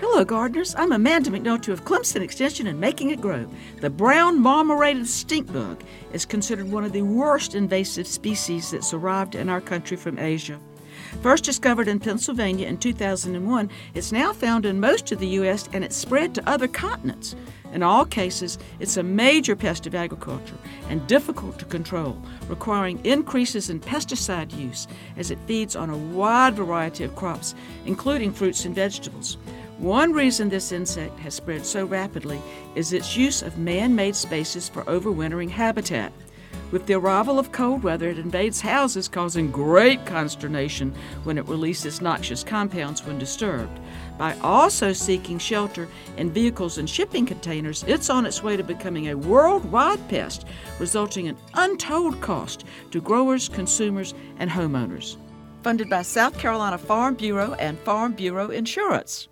Hello, gardeners. I'm Amanda McNulty of Clemson Extension and Making It Grow. The brown marmorated stink bug is considered one of the worst invasive species that's arrived in our country from Asia. First discovered in Pennsylvania in 2001, it's now found in most of the U.S. and it's spread to other continents. In all cases, it's a major pest of agriculture and difficult to control, requiring increases in pesticide use as it feeds on a wide variety of crops, including fruits and vegetables. One reason this insect has spread so rapidly is its use of man made spaces for overwintering habitat. With the arrival of cold weather, it invades houses, causing great consternation when it releases noxious compounds when disturbed. By also seeking shelter in vehicles and shipping containers, it's on its way to becoming a worldwide pest, resulting in untold cost to growers, consumers, and homeowners. Funded by South Carolina Farm Bureau and Farm Bureau Insurance.